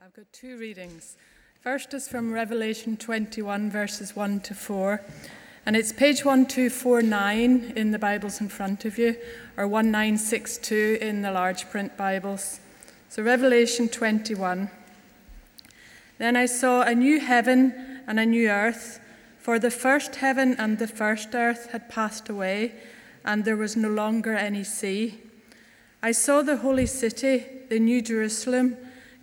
I've got two readings. First is from Revelation 21, verses 1 to 4. And it's page 1249 in the Bibles in front of you, or 1962 in the large print Bibles. So, Revelation 21. Then I saw a new heaven and a new earth, for the first heaven and the first earth had passed away, and there was no longer any sea. I saw the holy city, the new Jerusalem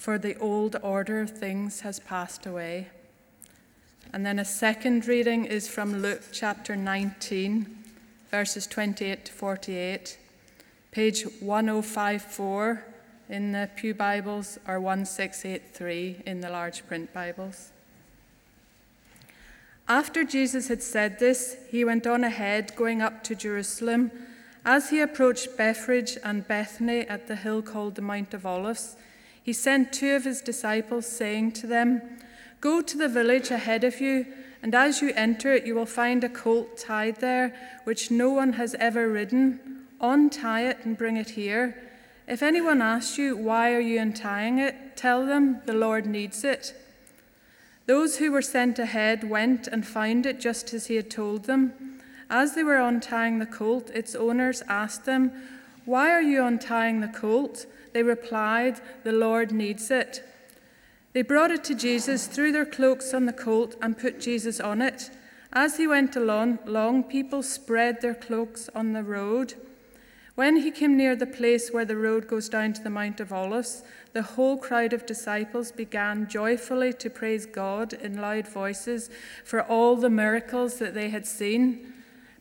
for the old order of things has passed away. And then a second reading is from Luke chapter 19, verses 28 to 48, page 1054 in the Pew Bibles or 1683 in the large print Bibles. After Jesus had said this, he went on ahead, going up to Jerusalem. As he approached Bethphage and Bethany at the hill called the Mount of Olives, he sent two of his disciples, saying to them, Go to the village ahead of you, and as you enter it, you will find a colt tied there, which no one has ever ridden. Untie it and bring it here. If anyone asks you, Why are you untying it? tell them, The Lord needs it. Those who were sent ahead went and found it just as he had told them. As they were untying the colt, its owners asked them, Why are you untying the colt? They replied, The Lord needs it. They brought it to Jesus, threw their cloaks on the colt, and put Jesus on it. As he went along, long people spread their cloaks on the road. When he came near the place where the road goes down to the Mount of Olives, the whole crowd of disciples began joyfully to praise God in loud voices for all the miracles that they had seen.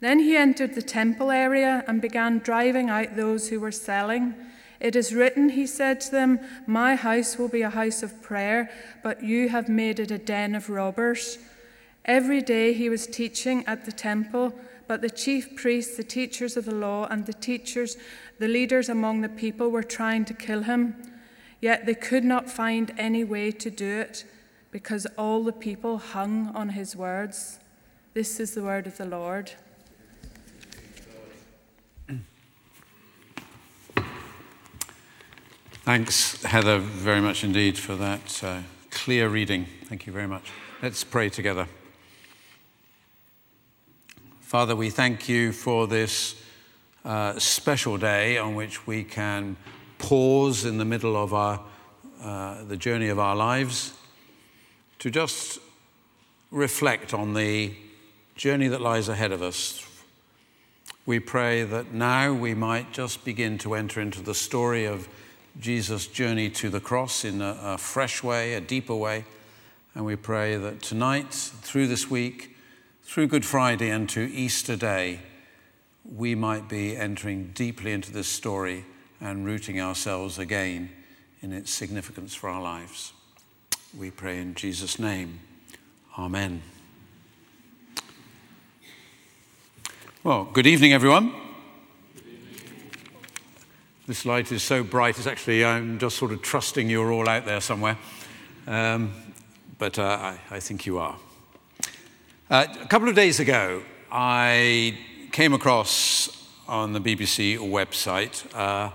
Then he entered the temple area and began driving out those who were selling. It is written, he said to them, My house will be a house of prayer, but you have made it a den of robbers. Every day he was teaching at the temple, but the chief priests, the teachers of the law, and the teachers, the leaders among the people, were trying to kill him. Yet they could not find any way to do it, because all the people hung on his words. This is the word of the Lord. Thanks, Heather, very much indeed for that uh, clear reading. Thank you very much. Let's pray together. Father, we thank you for this uh, special day on which we can pause in the middle of our, uh, the journey of our lives to just reflect on the journey that lies ahead of us. We pray that now we might just begin to enter into the story of Jesus' journey to the cross in a, a, fresh way, a deeper way. And we pray that tonight, through this week, through Good Friday and to Easter Day, we might be entering deeply into this story and rooting ourselves again in its significance for our lives. We pray in Jesus' name. Amen. Well, good evening, everyone. This light is so bright, it's actually, I'm just sort of trusting you're all out there somewhere. Um, but uh, I, I, think you are. Uh, a couple of days ago, I came across on the BBC website uh,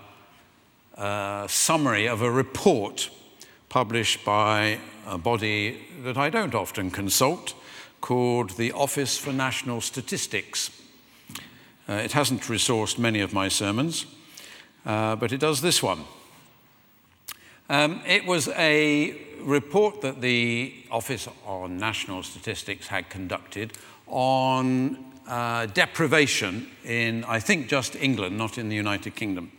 a summary of a report published by a body that I don't often consult called the Office for National Statistics. Uh, it hasn't resourced many of my sermons, uh, but it does this one. Um, it was a report that the Office on National Statistics had conducted on uh, deprivation in, I think, just England, not in the United Kingdom.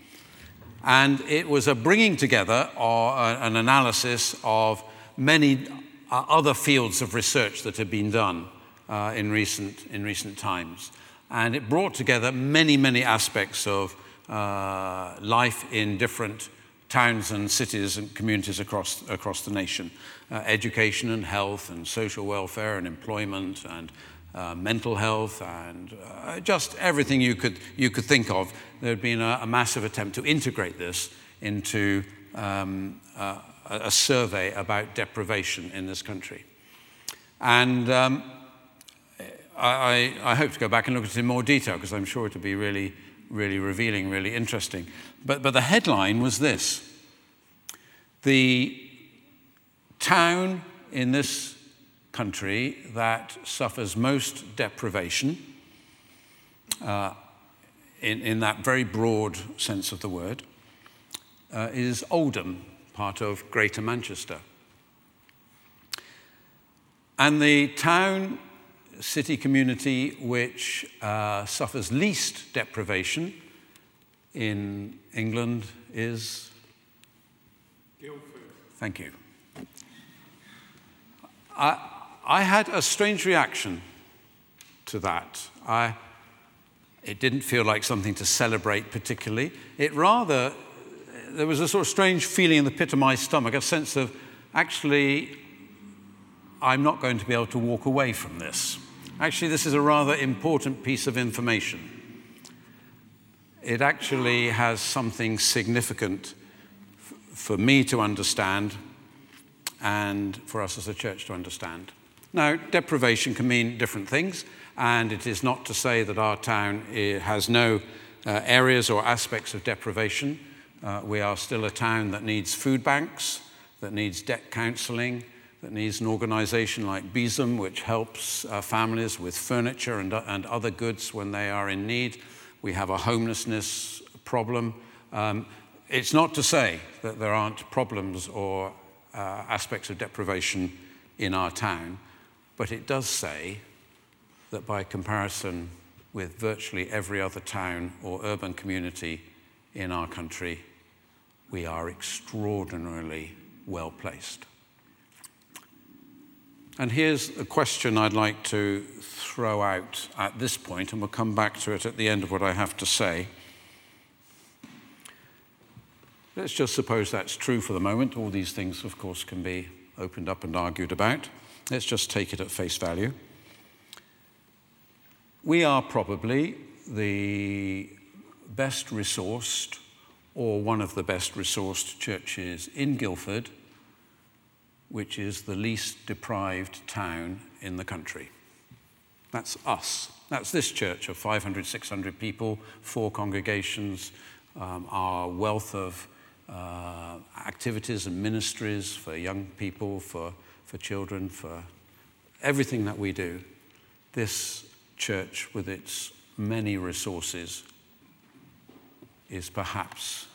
And it was a bringing together or an analysis of many uh, other fields of research that had been done uh, in, recent, in recent times. And it brought together many, many aspects of uh, life in different towns and cities and communities across, across the nation uh, education and health, and social welfare, and employment, and uh, mental health, and uh, just everything you could, you could think of. There had been a, a massive attempt to integrate this into um, a survey about deprivation in this country. And um, I, I, hope to go back and look at it in more detail because I'm sure it'll be really, really revealing, really interesting. But, but the headline was this The town in this country that suffers most deprivation, uh, in, in that very broad sense of the word, uh, is Oldham, part of Greater Manchester. And the town, city community which uh, suffers least deprivation in England is? Guildford. Thank you. I, I had a strange reaction to that. I, it didn't feel like something to celebrate particularly. It rather, there was a sort of strange feeling in the pit of my stomach, a sense of actually, I'm not going to be able to walk away from this. Actually, this is a rather important piece of information. It actually has something significant f- for me to understand and for us as a church to understand. Now, deprivation can mean different things, and it is not to say that our town eh, has no uh, areas or aspects of deprivation. Uh, we are still a town that needs food banks, that needs debt counselling, that needs an organisation like Besom, which helps uh, families with furniture and, and other goods when they are in need. We have a homelessness problem. Um, it's not to say that there aren't problems or uh, aspects of deprivation in our town, but it does say that by comparison with virtually every other town or urban community in our country, we are extraordinarily well placed. And here's a question I'd like to throw out at this point, and we'll come back to it at the end of what I have to say. Let's just suppose that's true for the moment. All these things, of course, can be opened up and argued about. Let's just take it at face value. We are probably the best resourced, or one of the best resourced churches in Guildford, which is the least deprived town in the country. That's us. That's this church of 500, 600 people, four congregations, um, our wealth of uh, activities and ministries for young people, for, for children, for everything that we do. This church, with its many resources, is perhaps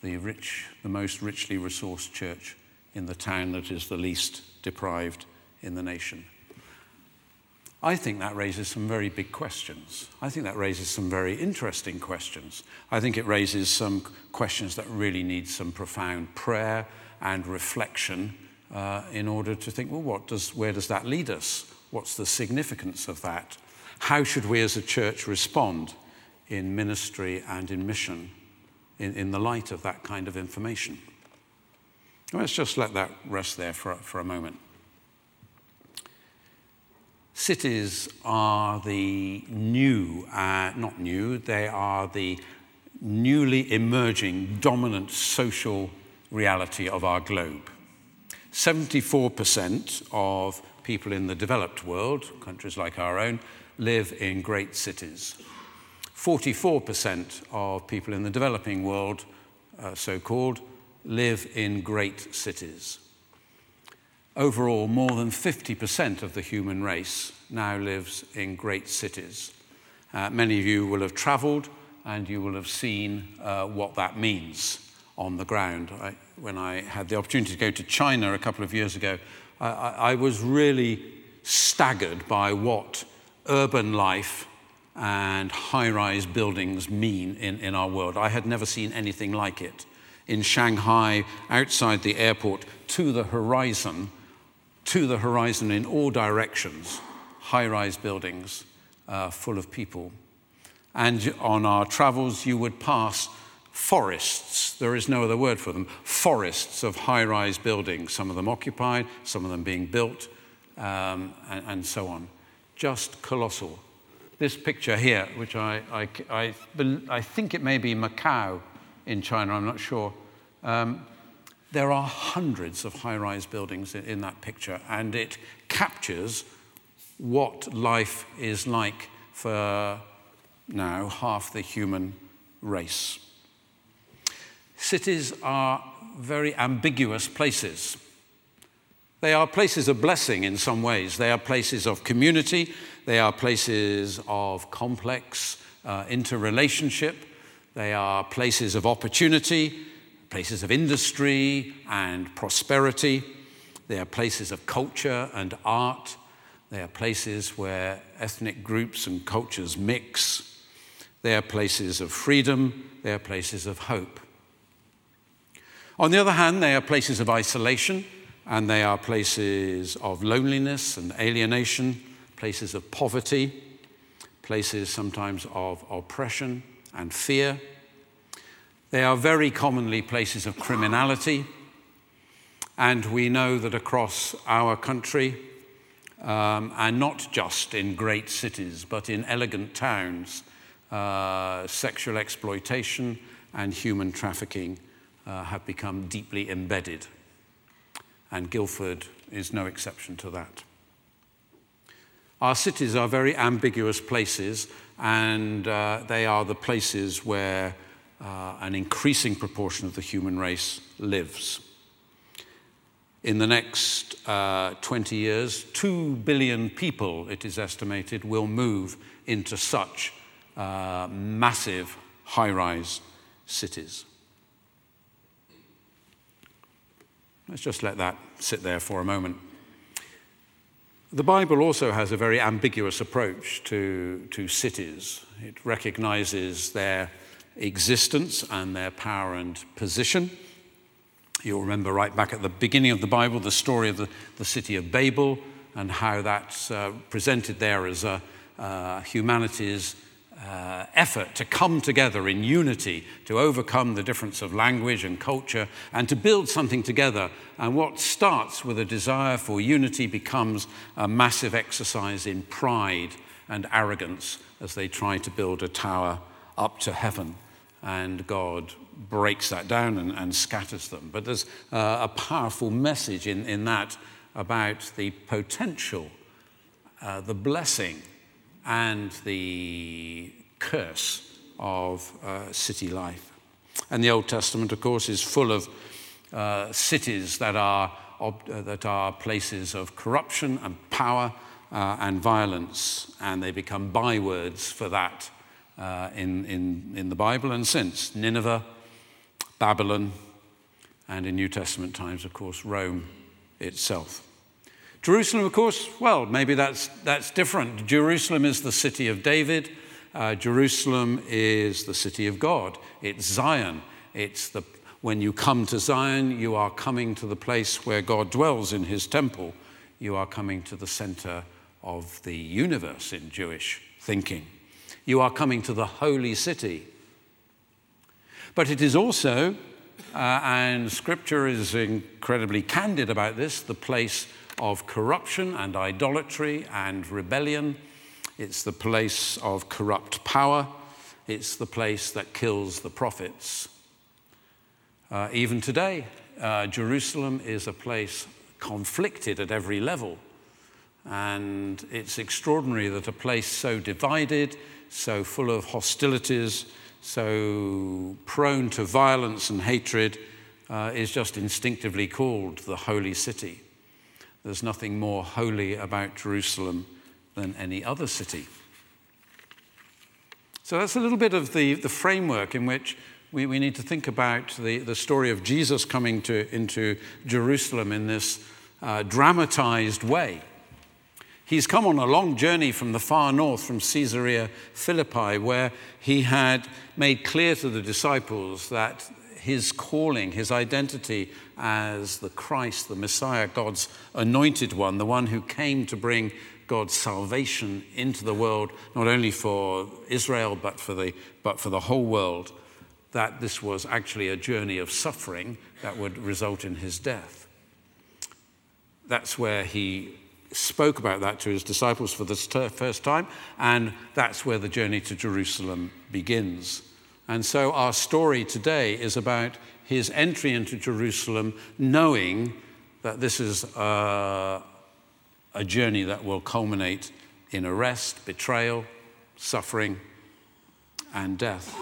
the rich, the most richly resourced church in the town that is the least deprived in the nation. I think that raises some very big questions. I think that raises some very interesting questions. I think it raises some questions that really need some profound prayer and reflection uh, in order to think, well, what does, where does that lead us? What's the significance of that? How should we as a church respond in ministry and in mission in, in the light of that kind of information? Let's just let that rest there for, for a moment. Cities are the new, uh, not new, they are the newly emerging dominant social reality of our globe. 74% of people in the developed world, countries like our own, live in great cities. 44% of people in the developing world, uh, so called, live in great cities. Overall, more than 50% of the human race now lives in great cities. Uh, many of you will have traveled and you will have seen uh, what that means on the ground. I, when I had the opportunity to go to China a couple of years ago, I, I was really staggered by what urban life and high rise buildings mean in, in our world. I had never seen anything like it. In Shanghai, outside the airport, to the horizon, to the horizon in all directions, high rise buildings uh, full of people. And on our travels, you would pass forests, there is no other word for them, forests of high rise buildings, some of them occupied, some of them being built, um, and, and so on. Just colossal this picture here, which I, I, I, I, think it may be Macau in China, I'm not sure. Um, there are hundreds of high rise buildings in, in that picture, and it captures what life is like for now half the human race. Cities are very ambiguous places. They are places of blessing in some ways. They are places of community. They are places of complex uh, interrelationship. They are places of opportunity, places of industry and prosperity. They are places of culture and art. They are places where ethnic groups and cultures mix. They are places of freedom. They are places of hope. On the other hand, they are places of isolation and they are places of loneliness and alienation, places of poverty, places sometimes of oppression and fear. They are very commonly places of criminality, and we know that across our country, um, and not just in great cities, but in elegant towns, uh, sexual exploitation and human trafficking uh, have become deeply embedded and Guildford is no exception to that. Our cities are very ambiguous places, and uh, they are the places where uh, an increasing proportion of the human race lives. In the next uh, 20 years, 2 billion people, it is estimated, will move into such uh, massive high rise cities. Let's just let that sit there for a moment. The Bible also has a very ambiguous approach to, to cities. It recognizes their existence and their power and position. You'll remember right back at the beginning of the Bible the story of the, the city of Babel and how that's uh, presented there as a, uh, humanity's uh, effort to come together in unity to overcome the difference of language and culture and to build something together. And what starts with a desire for unity becomes a massive exercise in pride and arrogance as they try to build a tower up to heaven. And God breaks that down and, and scatters them. But there's uh, a powerful message in, in that about the potential, uh, the blessing and the curse of uh, city life. And the Old Testament, of course, is full of uh, cities that are, uh, that are places of corruption and power uh, and violence, and they become bywords for that uh, in, in, in the Bible and since. Nineveh, Babylon, and in New Testament times, of course, Rome itself. Jerusalem, of course, well, maybe that's, that's different. Jerusalem is the city of David. Uh, Jerusalem is the city of God. It's Zion. It's the, when you come to Zion, you are coming to the place where God dwells in his temple. You are coming to the center of the universe in Jewish thinking. You are coming to the holy city. But it is also, uh, and scripture is incredibly candid about this, the place of corruption and idolatry and rebellion. It's the place of corrupt power. It's the place that kills the prophets. Uh, even today, uh, Jerusalem is a place conflicted at every level And it's extraordinary that a place so divided, so full of hostilities, so prone to violence and hatred, uh, is just instinctively called the Holy City. There's nothing more holy about Jerusalem than any other city. So that's a little bit of the, the framework in which we, we need to think about the, the story of Jesus coming to, into Jerusalem in this uh, dramatized way. He's come on a long journey from the far north, from Caesarea Philippi, where he had made clear to the disciples that his calling, his identity as the Christ, the Messiah, God's anointed one, the one who came to bring God's salvation into the world, not only for Israel, but for the, but for the whole world, that this was actually a journey of suffering that would result in his death. That's where he spoke about that to his disciples for the first time, and that's where the journey to Jerusalem begins. And so our story today is about his entry into Jerusalem, knowing that this is a, a journey that will culminate in arrest, betrayal, suffering, and death.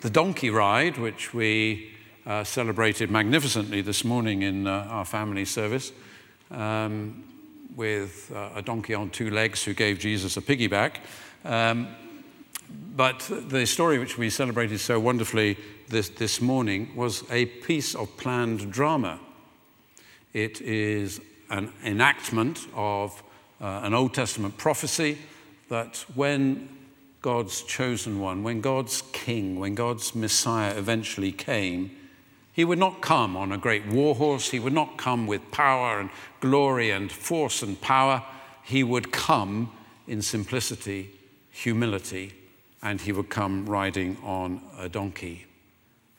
The donkey ride, which we uh, celebrated magnificently this morning in uh, our family service, um, with uh, a donkey on two legs who gave Jesus a piggyback. Um, but the story which we celebrated so wonderfully this, this morning was a piece of planned drama. It is an enactment of uh, an Old Testament prophecy that when God's chosen one, when God's king, when God's Messiah eventually came, he would not come on a great war horse. He would not come with power and glory and force and power. He would come in simplicity, humility, and he would come riding on a donkey.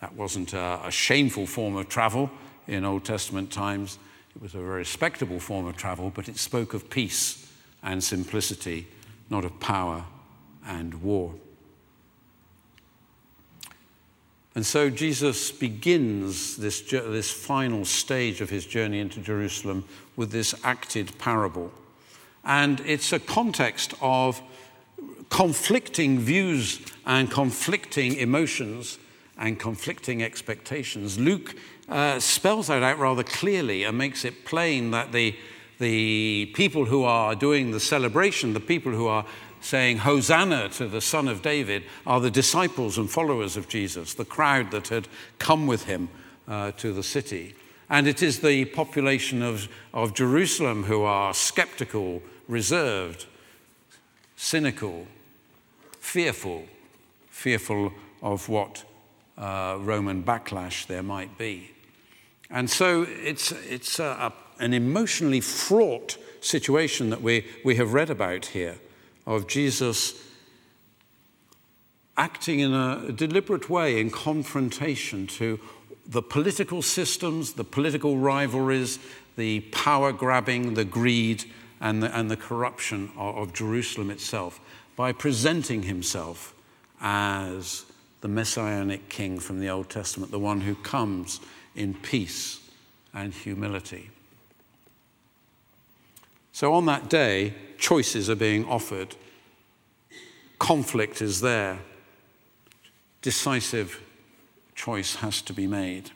That wasn't a, a shameful form of travel in Old Testament times. It was a very respectable form of travel, but it spoke of peace and simplicity, not of power and war. And so Jesus begins this, this final stage of his journey into Jerusalem with this acted parable. And it's a context of conflicting views and conflicting emotions and conflicting expectations. Luke uh, spells that out rather clearly and makes it plain that the, the people who are doing the celebration, the people who are saying Hosanna to the Son of David are the disciples and followers of Jesus, the crowd that had come with him uh, to the city. And it is the population of, of Jerusalem who are skeptical, reserved, cynical, fearful, fearful of what uh, Roman backlash there might be. And so it's, it's a, a, an emotionally fraught situation that we, we have read about here of Jesus acting in a deliberate way in confrontation to the political systems, the political rivalries, the power grabbing, the greed, and the, and the corruption of, of Jerusalem itself by presenting himself as the messianic king from the Old Testament, the one who comes in peace and humility. So on that day, choices are being offered. Conflict is there. Decisive choice has to be made.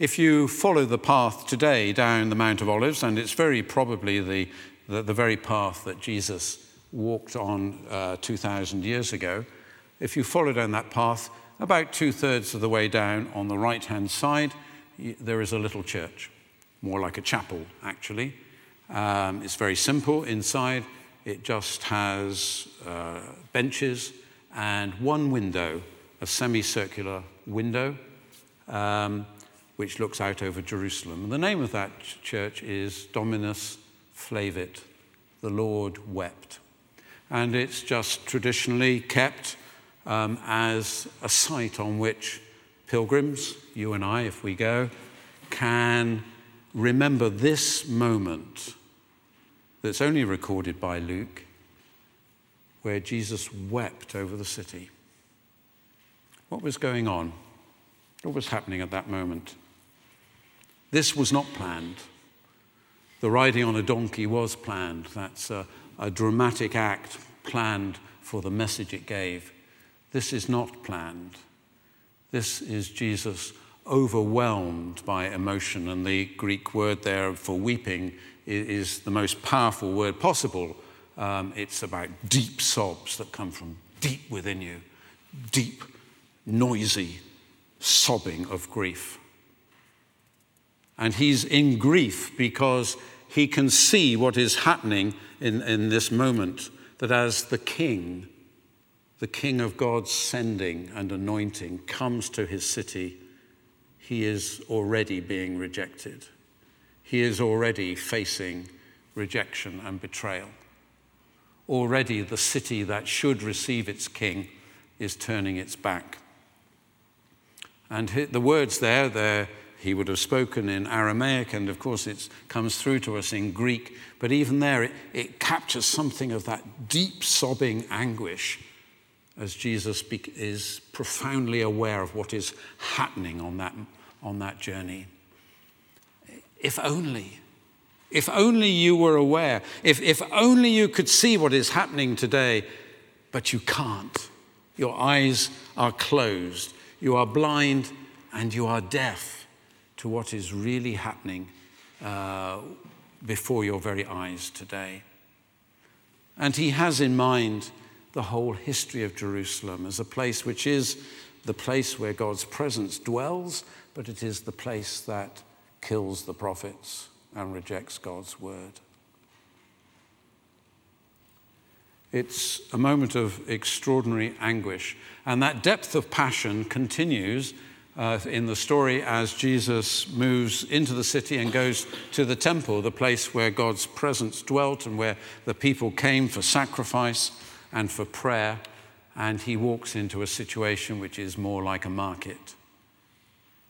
If you follow the path today down the Mount of Olives, and it's very probably the, the, the very path that Jesus walked on uh, 2,000 years ago, if you follow down that path, about two thirds of the way down on the right hand side, there is a little church, more like a chapel, actually. Um, it's very simple inside. It just has uh, benches and one window, a semicircular window, um, which looks out over Jerusalem. And the name of that church is Dominus Flevit, the Lord wept. And it's just traditionally kept um, as a site on which pilgrims, you and I, if we go, can remember this moment that's only recorded by Luke, where Jesus wept over the city. What was going on? What was happening at that moment? This was not planned. The riding on a donkey was planned. That's a, a dramatic act planned for the message it gave. This is not planned. This is Jesus overwhelmed by emotion, and the Greek word there for weeping is the most powerful word possible. Um, it's about deep sobs that come from deep within you, deep, noisy sobbing of grief. And he's in grief because he can see what is happening in, in this moment that as the king, the king of God's sending and anointing, comes to his city, he is already being rejected. He is already facing rejection and betrayal. Already, the city that should receive its king is turning its back. And the words there, there he would have spoken in Aramaic, and of course it comes through to us in Greek. But even there, it, it captures something of that deep sobbing anguish as Jesus is profoundly aware of what is happening on that, on that journey. If only, if only you were aware, if, if only you could see what is happening today, but you can't. Your eyes are closed, you are blind, and you are deaf to what is really happening uh, before your very eyes today. And he has in mind the whole history of Jerusalem as a place which is the place where God's presence dwells, but it is the place that kills the prophets and rejects God's word. It's a moment of extraordinary anguish, and that depth of passion continues uh, in the story as Jesus moves into the city and goes to the temple, the place where God's presence dwelt and where the people came for sacrifice and for prayer. And he walks into a situation which is more like a market,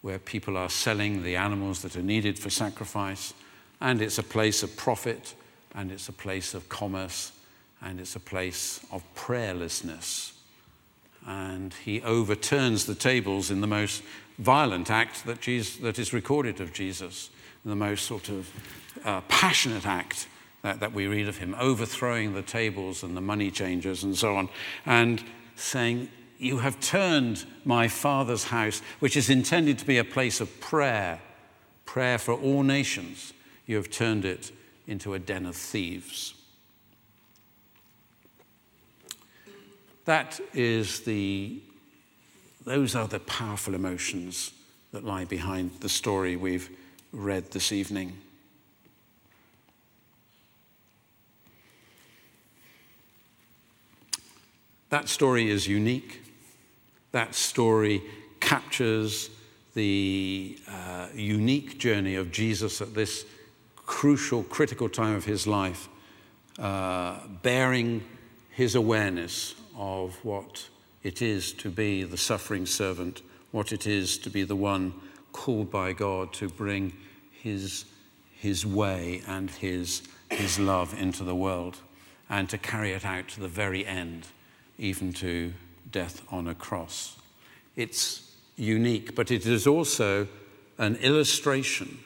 where people are selling the animals that are needed for sacrifice. And it's a place of profit, and it's a place of commerce, and it's a place of prayerlessness and he overturns the tables in the most violent act that, Jesus, that is recorded of Jesus, the most sort of uh, passionate act that, that we read of him, overthrowing the tables and the money changers and so on, and saying, You have turned my father's house, which is intended to be a place of prayer, prayer for all nations, you have turned it into a den of thieves. That is the, those are the powerful emotions that lie behind the story we've read this evening. That story is unique. That story captures the uh, unique journey of Jesus at this crucial, critical time of his life, uh, bearing his awareness of what it is to be the suffering servant, what it is to be the one called by God to bring his, his way and his, his love into the world and to carry it out to the very end, even to death on a cross. It's unique, but it is also an illustration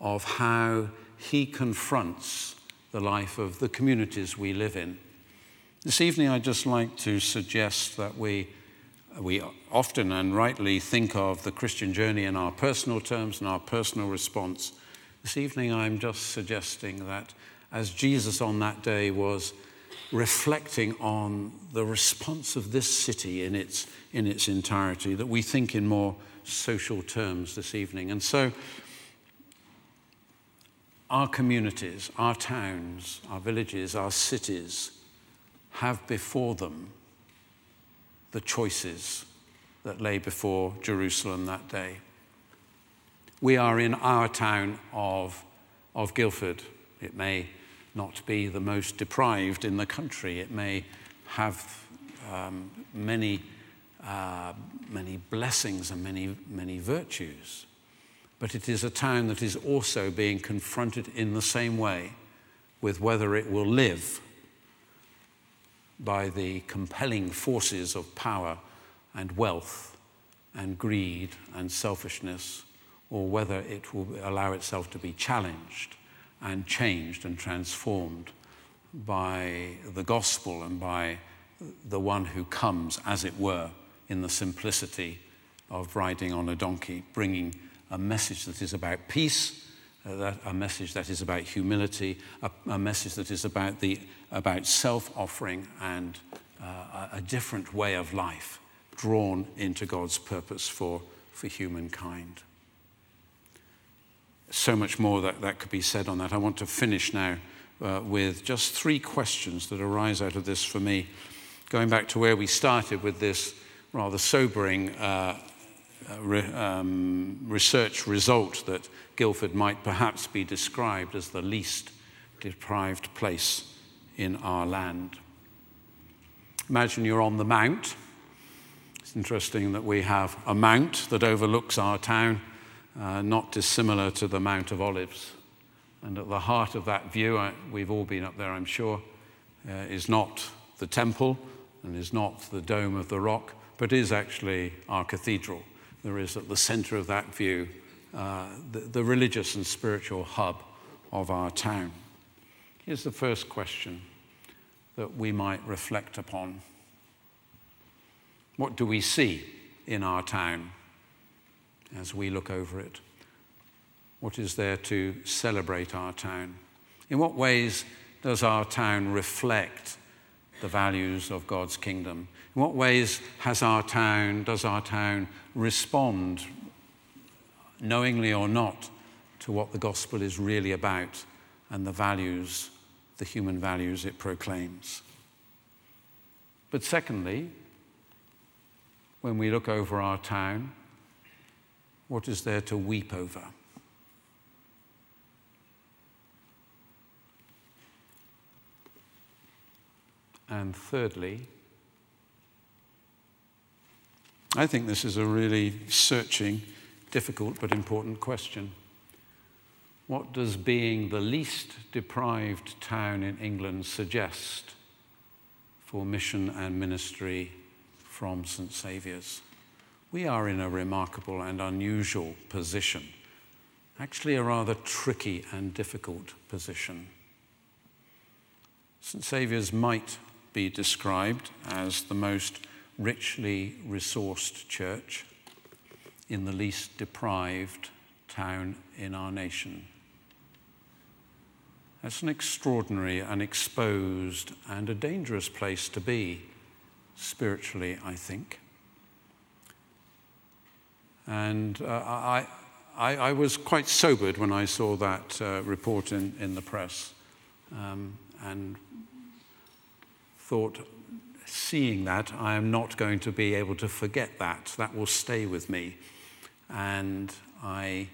of how he confronts the life of the communities we live in. This evening, I'd just like to suggest that we, we often and rightly think of the Christian journey in our personal terms and our personal response. This evening, I'm just suggesting that as Jesus on that day was reflecting on the response of this city in its, in its entirety, that we think in more social terms this evening. And so, our communities, our towns, our villages, our cities, have before them the choices that lay before Jerusalem that day. We are in our town of, of Guildford. It may not be the most deprived in the country, it may have um, many, uh, many blessings and many, many virtues. But it is a town that is also being confronted in the same way with whether it will live by the compelling forces of power and wealth and greed and selfishness, or whether it will allow itself to be challenged and changed and transformed by the gospel and by the one who comes, as it were, in the simplicity of riding on a donkey, bringing a message that is about peace, uh, that, a message that is about humility, a, a message that is about, the, about self offering and uh, a, different way of life drawn into God's purpose for, for humankind. So much more that, that could be said on that. I want to finish now uh, with just three questions that arise out of this for me. Going back to where we started with this rather sobering uh, re, um, research result that Guildford might perhaps be described as the least deprived place in our land. Imagine you're on the Mount. It's interesting that we have a mount that overlooks our town, uh, not dissimilar to the Mount of Olives. And at the heart of that view, I, we've all been up there, I'm sure, uh, is not the temple and is not the dome of the rock, but is actually our cathedral. There is at the center of that view uh, the, the religious and spiritual hub of our town. Here's the first question that we might reflect upon What do we see in our town as we look over it? What is there to celebrate our town? In what ways does our town reflect the values of God's kingdom? In what ways has our town, does our town respond, knowingly or not, to what the gospel is really about and the values, the human values it proclaims? But secondly, when we look over our town, what is there to weep over? And thirdly, I think this is a really searching, difficult, but important question. What does being the least deprived town in England suggest for mission and ministry from St. Saviour's? We are in a remarkable and unusual position, actually, a rather tricky and difficult position. St. Saviour's might be described as the most richly resourced church in the least deprived town in our nation. That's an extraordinary, and exposed, and a dangerous place to be, spiritually, I think. And uh, I, I, I, was quite sobered when I saw that uh, report in, in the press um, and thought, seeing that, I am not going to be able to forget that. That will stay with me. And I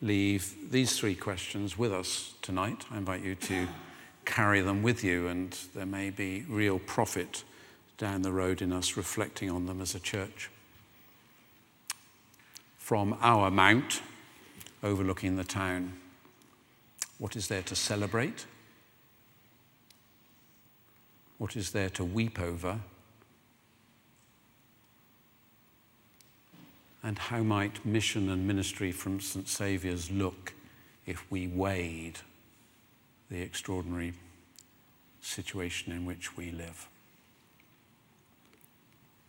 leave these three questions with us tonight. I invite you to carry them with you, and there may be real profit down the road in us reflecting on them as a church. From our mount overlooking the town, what is there to celebrate? What is there to weep over? And how might mission and ministry from St. Saviour's look if we weighed the extraordinary situation in which we live?